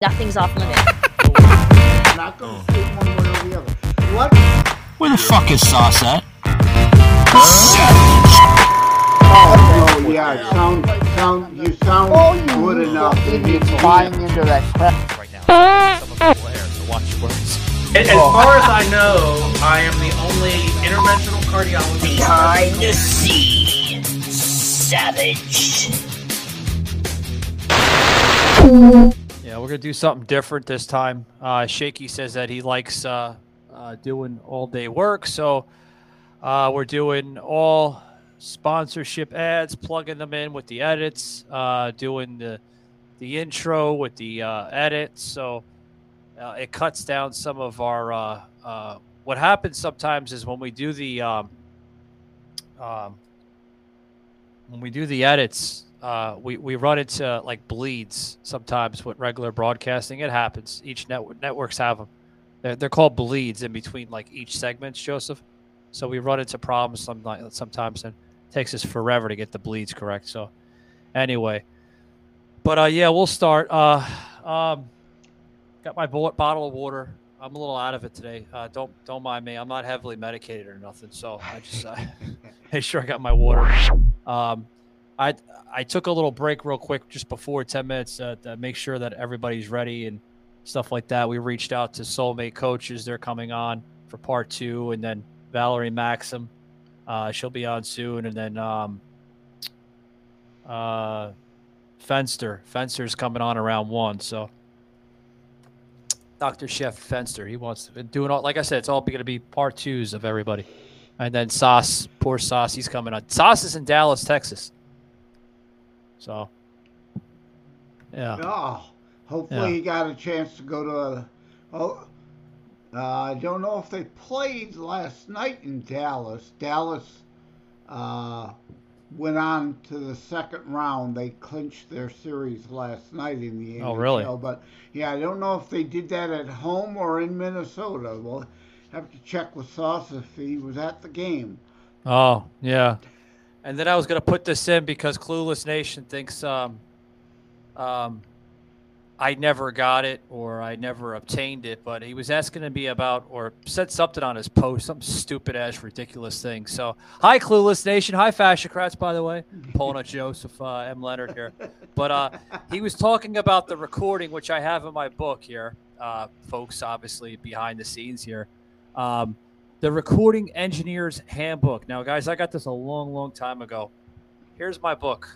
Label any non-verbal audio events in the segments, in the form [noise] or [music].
Nothing's off limits. not going to say one way or the other. What? Where the fuck is Sos at? Oh, yeah, sound, sound, you sound All you good enough. to You be need to buying into that crap. right now. Some of them will air, so watch your words. As far as I know, I am the only interventional cardiologist. Behind the scenes, savage. We're gonna do something different this time. Uh, Shakey says that he likes uh, uh, doing all day work, so uh, we're doing all sponsorship ads, plugging them in with the edits, uh, doing the the intro with the uh, edits. So it cuts down some of our. What happens sometimes is when we do the um, um, when we do the edits, uh, we we run into like bleeds sometimes with regular broadcasting. It happens. Each network networks have them. They're, they're called bleeds in between like each segments, Joseph. So we run into problems some, sometimes, and it takes us forever to get the bleeds correct. So anyway, but uh, yeah, we'll start. Uh, um, got my bullet bottle of water. I'm a little out of it today. Uh, don't don't mind me. I'm not heavily medicated or nothing, so I just uh, [laughs] make sure I got my water. Um, I I took a little break real quick just before 10 minutes uh, to make sure that everybody's ready and stuff like that. We reached out to Soulmate coaches. They're coming on for part two, and then Valerie Maxim, uh, she'll be on soon, and then um, uh, Fenster, Fenster's coming on around one. So Dr. Chef Fenster, he wants to be doing all like I said, it's all going to be part twos of everybody. And then Sos, poor Sos, he's coming on. Sos is in Dallas, Texas. So, yeah. Oh, hopefully Yeah. he got a chance to go to a. Oh, uh, I don't know if they played last night in Dallas. Dallas uh, went on to the second round. They clinched their series last night in the NHL. Oh, really? But yeah, I don't know if they did that at home or in Minnesota. We'll have to check with Sos if he was at the game. Oh, yeah. And then I was to put this in because Clueless Nation thinks um, um, I never got it or I never obtained it, but he was asking to me about or said something on his post, some stupid ass ridiculous thing. So, hi, Clueless Nation. Hi, Fasciocrats, by the way. Pulling a Joseph uh, M. Leonard here. But uh, he was talking about the recording, which I have in my book here, uh, folks, obviously behind the scenes here. Um, the Recording Engineer's Handbook. Now, guys, I got this a long, long time ago. Here's my book.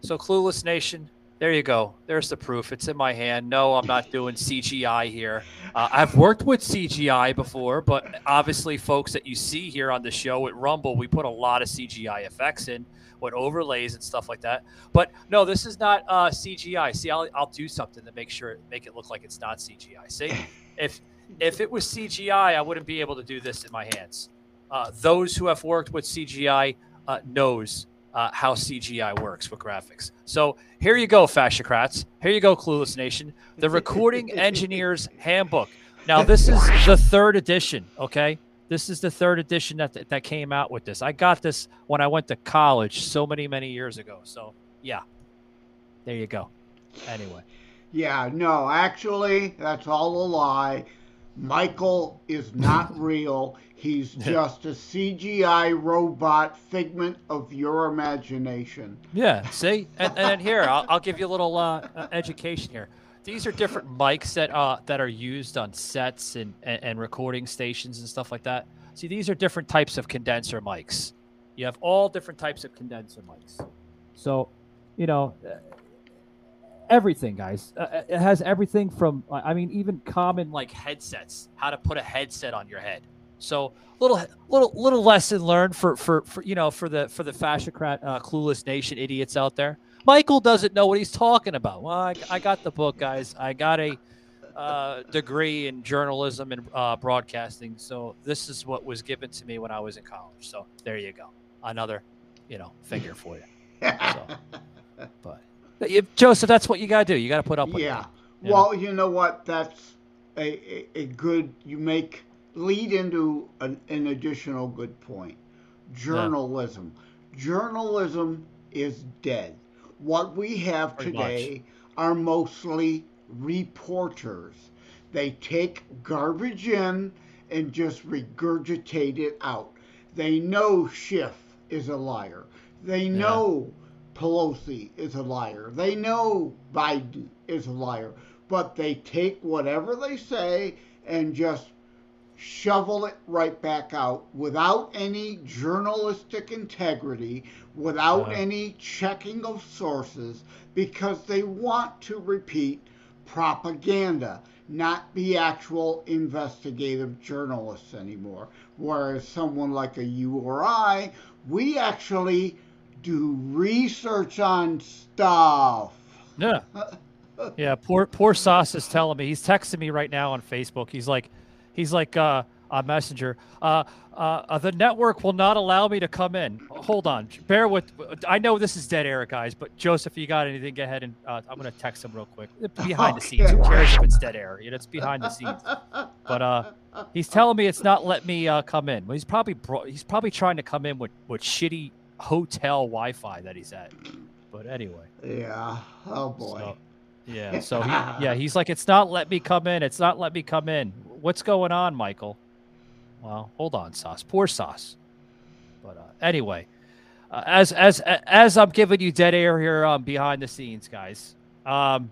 So, Clueless Nation, there you go. There's the proof. It's in my hand. No, I'm not doing CGI here. Uh, I've worked with CGI before, but obviously, folks that you see here on the show at Rumble, we put a lot of CGI effects in with overlays and stuff like that. But no, this is not uh, CGI. See, I'll, I'll do something to make sure make it look like it's not CGI. See, if if it was CGI, I wouldn't be able to do this in my hands. Uh, those who have worked with CGI uh, knows uh, how CGI works with graphics. So here you go, Fasciocrats. Here you go, Clueless Nation. The Recording [laughs] Engineer's Handbook. Now this is the third edition. Okay, this is the third edition that that came out with this. I got this when I went to college so many many years ago. So yeah, there you go. Anyway. Yeah, no, actually, that's all a lie. Michael is not [laughs] real. He's just a CGI robot figment of your imagination. Yeah, see, and, and here I'll, I'll give you a little uh, uh, education here. These are different mics that uh, that are used on sets and, and, and recording stations and stuff like that. See, these are different types of condenser mics. You have all different types of condenser mics. So, you know, everything, guys. Uh, it has everything from, I mean, even common like headsets. How to put a headset on your head. So little little little lesson learned for for, for you know for the for the fasciocrat uh, clueless nation idiots out there. Michael doesn't know what he's talking about. Well, I, I got the book, guys. I got a uh, degree in journalism and uh, broadcasting. So this is what was given to me when I was in college. So there you go, another, you know, figure for you. [laughs] So, but Joseph, that's what you got to do. You got to put up with yeah. it. you know? Well, you know what? That's a, a, a good. You make lead into an, an additional good point. Journalism. Journalism is dead. What we have Pretty today are mostly reporters. They take garbage in and just regurgitate it out. They know Schiff is a liar. They know Pelosi is a liar. They know Biden is a liar. But they take whatever they say and just shovel it right back out without any journalistic integrity, without Yeah. any checking of sources, because they want to repeat propaganda, not be actual investigative journalists anymore. Whereas someone like a you or I, we actually do research on stuff. Yeah. [laughs] Yeah, poor poor Sos is telling me. He's texting me right now on Facebook. He's like, he's like uh, on Messenger. Uh, uh, uh, the network will not allow me to come in. Hold on, bear with. I know this is dead air, guys. But Joseph, you got anything? Go ahead and uh, I'm gonna text him real quick. Behind the scenes, who cares if it's dead air? You know, it's behind the scenes. But uh, he's telling me it's not letting me uh, come in. Well, he's probably bro- he's probably trying to come in with with shitty hotel Wi-Fi that he's at. But anyway. Yeah. Oh boy. So, yeah. So he, [laughs] yeah, he's like, it's not let me come in. It's not let me come in. What's going on, Michael? Well, hold on, Sos. Poor Sos. But uh, anyway, uh, as as as I'm giving you dead air here um, behind the scenes, guys. Um,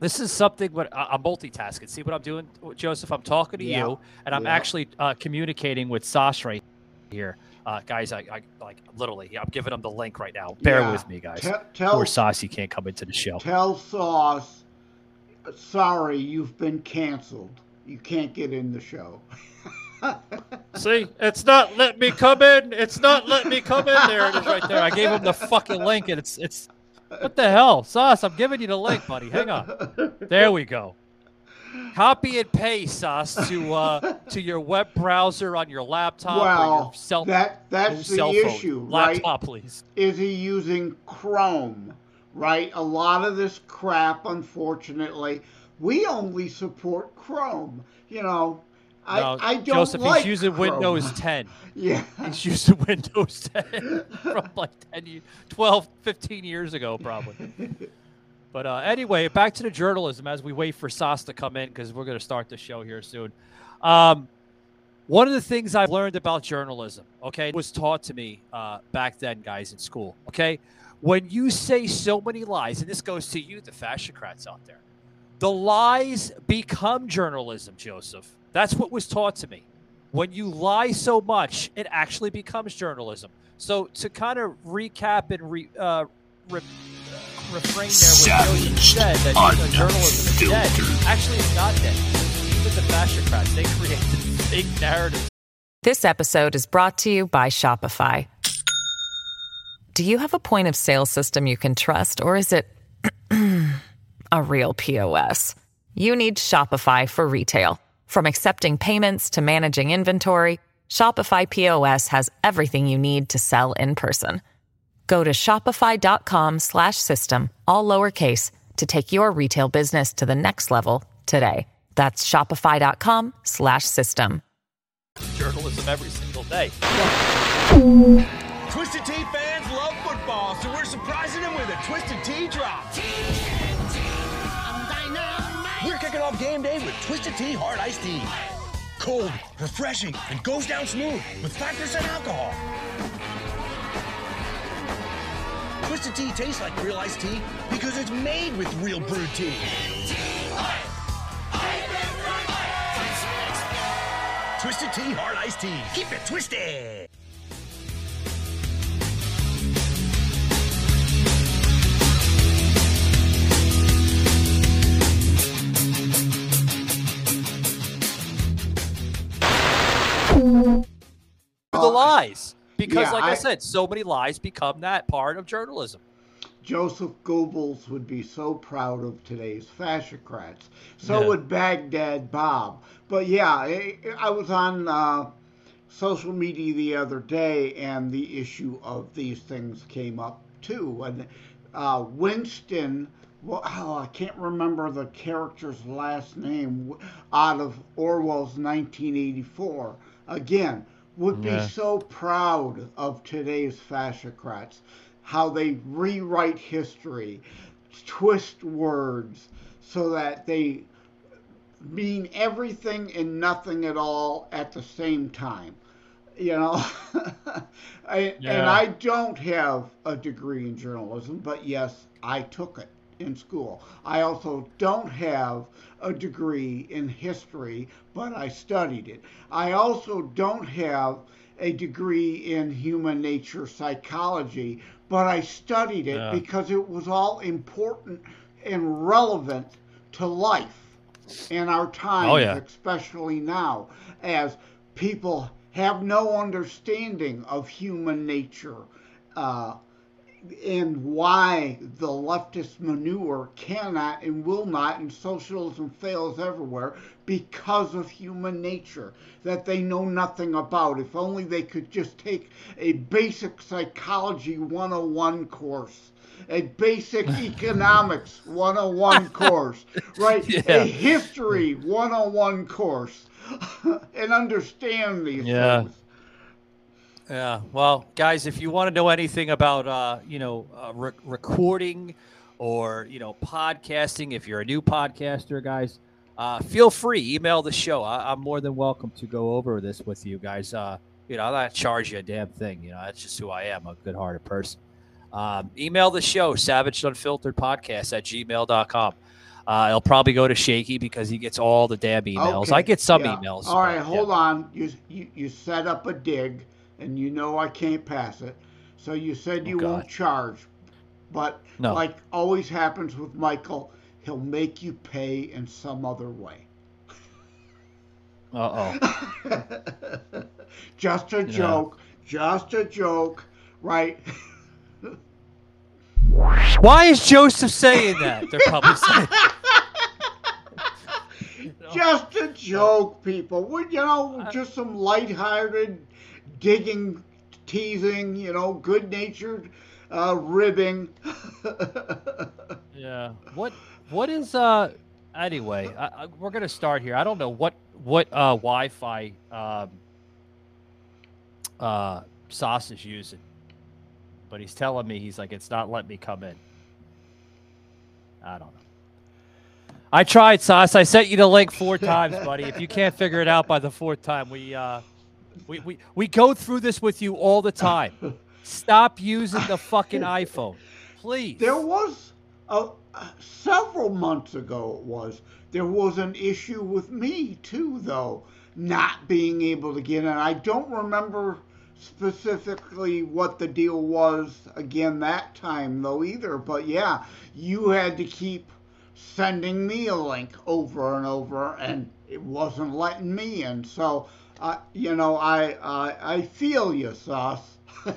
this is something what I- I'm multitasking. See what I'm doing, Joseph? I'm talking to Yeah. you, and I'm Yeah. actually uh, communicating with Sos right here. Uh, guys, I, I like literally, I'm giving him the link right now. Bear Yeah. with me, guys. Te- tell Poor Sos, he can't come into the show. tell Sos, sorry, you've been canceled. You can't get in the show. [laughs] See, it's not let me come in. It's not let me come in. There it is, right there. I gave him the fucking link, and it's it's. What the hell, Sos? I'm giving you the link, buddy. Hang on. There we go. Copy and paste, Sos, to uh to your web browser on your laptop or your cell, that that's the phone. issue, right? Laptop, please. is he using Chrome, right? A lot of this crap, unfortunately, we only support Chrome. You know, I, No, I don't Joseph, like he's using Chrome. Windows 10. [laughs] Yeah, He's using Windows [laughs] 10 from like 10, ye- 12, 15 years ago, probably. [laughs] But uh, anyway, back to the journalism as we wait for Sos to come in because we're going to start the show here soon. Um, one of the things I've learned about journalism, okay, was taught to me uh, back then, guys, in school, okay? When you say so many lies, and this goes to you, the fasciocrats out there, the lies become journalism, Joseph. That's what was taught to me. When you lie so much, it actually becomes journalism. So to kind of recap and re, uh, re, refrain there, what Joseph said that you know, journalism is dead. Actually, it's not dead. Even the fasciocrats, they created fake narratives. This episode is brought to you by Shopify. Do you have a point of sale system you can trust, or is it [clears throat] a real POS? You need Shopify for retail. From accepting payments to managing inventory, Shopify POS has everything you need to sell in person. Go to shopify.com slash system, all lowercase, to take your retail business to the next level today. That's shopify.com slash system. Journalism every single day. Twisted Tea fans love football, so we're surprising them with a Twisted Tea drop. We're kicking off game day with Twisted Tea Hard Iced Tea. Cold, refreshing, and goes down smooth with 5% alcohol. Twisted Tea tastes like real iced tea because it's made with real brewed tea. Twisted Tea Hard Iced Tea. Keep it twisted. the lies. Because, yeah, like I, I- said, so many lies become that part of journalism. Joseph Goebbels would be so proud of today's fascocrats. So Yeah. would Baghdad Bob. But yeah, I, I was on uh, social media the other day, and the issue of these things came up too. And uh, Winston, well, oh, I can't remember the character's last name, out of Orwell's 1984. Again, would Yeah. be so proud of today's fascocrats, how they rewrite history, twist words so that they mean everything and nothing at all at the same time. You know, [laughs] I, and I don't have a degree in journalism, but yes, I took it in school. I also don't have a degree in history, but I studied it. I also don't have a degree in human nature psychology, but I studied it Yeah. because it was all important and relevant to life in our times, Oh, yeah. especially now, as people have no understanding of human nature uh, and why the leftist manure cannot and will not, and socialism fails everywhere because of human nature that they know nothing about. If only they could just take a basic psychology 101 course. A basic [laughs] economics 101 [laughs] course, right? Yeah. A history 101 course, [laughs] and understand these Yeah. things. Yeah. Well, guys, if you want to know anything about, uh, you know, uh, re- recording or, you know, podcasting, if you're a new podcaster, guys, uh, feel free. Email the show. I- I'm more than welcome to go over this with you guys. Uh, you know, I'm not charge you a damn thing. You know, that's just who I am, a good hearted person. Um, email the show, savage unfiltered podcast at gmail.com. Uh, it'll probably go to Shakey because he gets all the damn emails. Okay, I get some yeah. emails. All right, hold yeah. on. You, you you set up a dig, and you know I can't pass it. So you said you Oh, won't charge, but No. like always happens with Michael, he'll make you pay in some other way. Uh oh. [laughs] just a Yeah. joke. Just a joke, right? [laughs] Why is Joseph saying that? They're [laughs] probably saying. just a joke, people. We, you know, just some lighthearted, digging, teasing, you know, good-natured uh, ribbing. [laughs] Yeah. What What is uh? Anyway, I, I, we're gonna start here. I don't know what what uh Wi-Fi um uh Sos is using, but he's telling me he's like it's not letting me come in. I don't know. I tried, Sos. I sent you the link four [laughs] times, buddy. If you can't figure it out by the fourth time, we uh we we, we go through this with you all the time. Stop using the fucking iPhone, please. There was a, several months ago. It was there was an issue with me too, though, not being able to get in. I don't remember specifically what the deal was again that time though either. But yeah, you had to keep sending me a link over and over, and it wasn't letting me in. So, uh, you know, I I, I feel you, Sos. [laughs]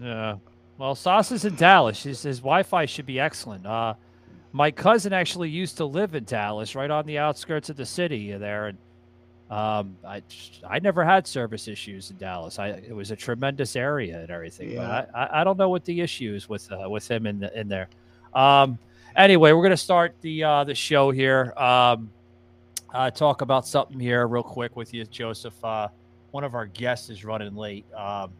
Yeah. Well, Sos is in Dallas. His, his Wi-Fi should be excellent. Uh, my cousin actually used to live in Dallas, right on the outskirts of the city there, and um, I I never had service issues in Dallas. I it was a tremendous area and everything, Yeah. but I, I I don't know what the issue is with uh, with him in the, in there. Um, anyway, we're gonna start the uh, the show here. Um, uh, talk about something here real quick with you, Joseph. Uh, one of our guests is running late. Um,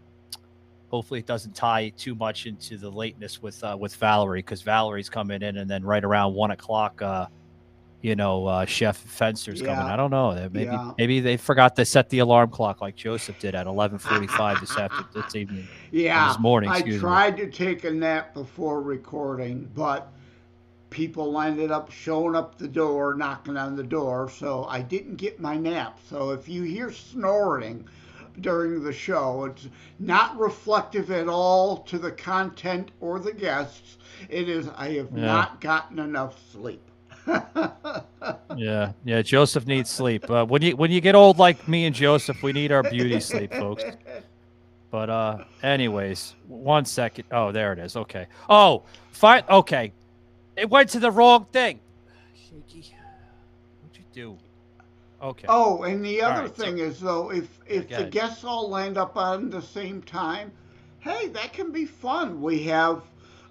hopefully it doesn't tie too much into the lateness with uh, with Valerie because Valerie's coming in and then right around one o'clock, uh, you know, uh, Chef Fenster's coming. I don't know. Maybe Yeah. maybe they forgot to set the alarm clock like Joseph did at eleven forty five this after this evening. Yeah, this morning, I excuse me. tried to take a nap before recording, but people ended up showing up the door, knocking on the door, so I didn't get my nap. So if you hear snoring during the show, it's not reflective at all to the content or the guests. It is I have Yeah. not gotten enough sleep. [laughs] Yeah, yeah. Joseph needs sleep. Uh, when you when you get old like me and Joseph, we need our beauty sleep, folks. But uh, anyways, one second. Oh, there it is. Okay. Oh, fine. Okay, it went to the wrong thing. Shakey, what'd you do? Okay. Oh, and the other right, so- thing is though, if if the ahead. guests all land up on the same time, hey, that can be fun. We have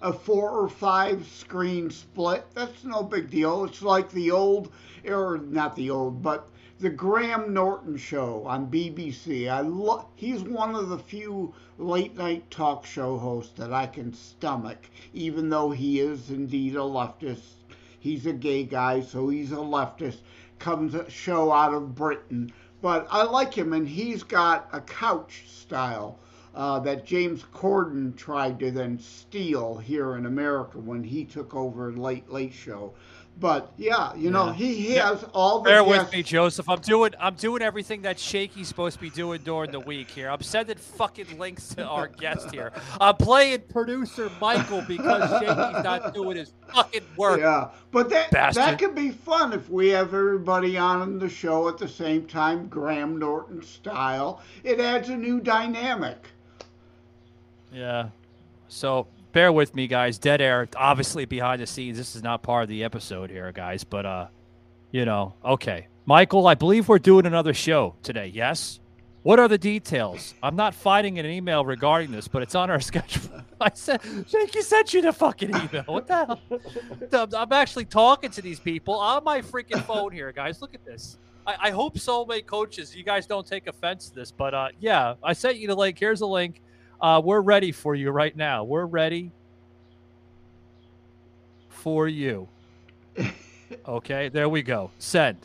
a four or five screen split. That's no big deal. It's like the old, or not the old, but the Graham Norton show on BBC. I lo- he's one of the few late night talk show hosts that I can stomach, even though he is indeed a leftist. He's a gay guy, so he's a leftist. Comes a show out of Britain, but I like him, and he's got a couch style uh, that James Corden tried to then steal here in America when he took over Late Late Show. But yeah, you know, Yeah. he, he has all the Bear with me, Joseph. I'm doing I'm doing everything that Shakey's supposed to be doing during the week here. I'm sending fucking links to our guest here. I'm playing producer Michael because Shakey's not doing his fucking work. Yeah, but that Bastard. that could be fun if we have everybody on the show at the same time, Graham Norton style. It adds a new dynamic. Yeah. So bear with me, guys. Dead air, obviously behind the scenes. This is not part of the episode here, guys. But uh, you know, okay, Michael. I believe we're doing another show today. Yes. What are the details? I'm not fighting an email regarding this, but it's on our [laughs] schedule. I said, Shakey sent you the fucking email. What the hell? I'm- actually talking to these people on my freaking phone here, guys. Look at this. I, I hope soulmate coaches, you guys don't take offense to this, but uh, yeah, I sent you the link. Here's a link. Uh, we're ready for you right now. We're ready for you. [laughs] Okay, there we go. Send.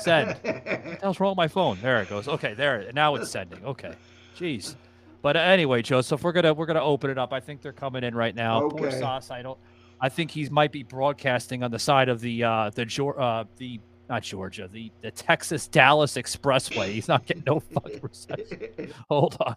Send. [laughs] What the hell's wrong with my phone? There it goes. Okay, there. Now it's sending. Okay. Jeez. But uh, anyway, Joseph, we're gonna we're gonna open it up. I think they're coming in right now. Poor Sos. I don't. I think he might be broadcasting on the side of the uh the uh the not Georgia the the Texas Dallas Expressway. He's not getting no fucking reception. [laughs] Hold on.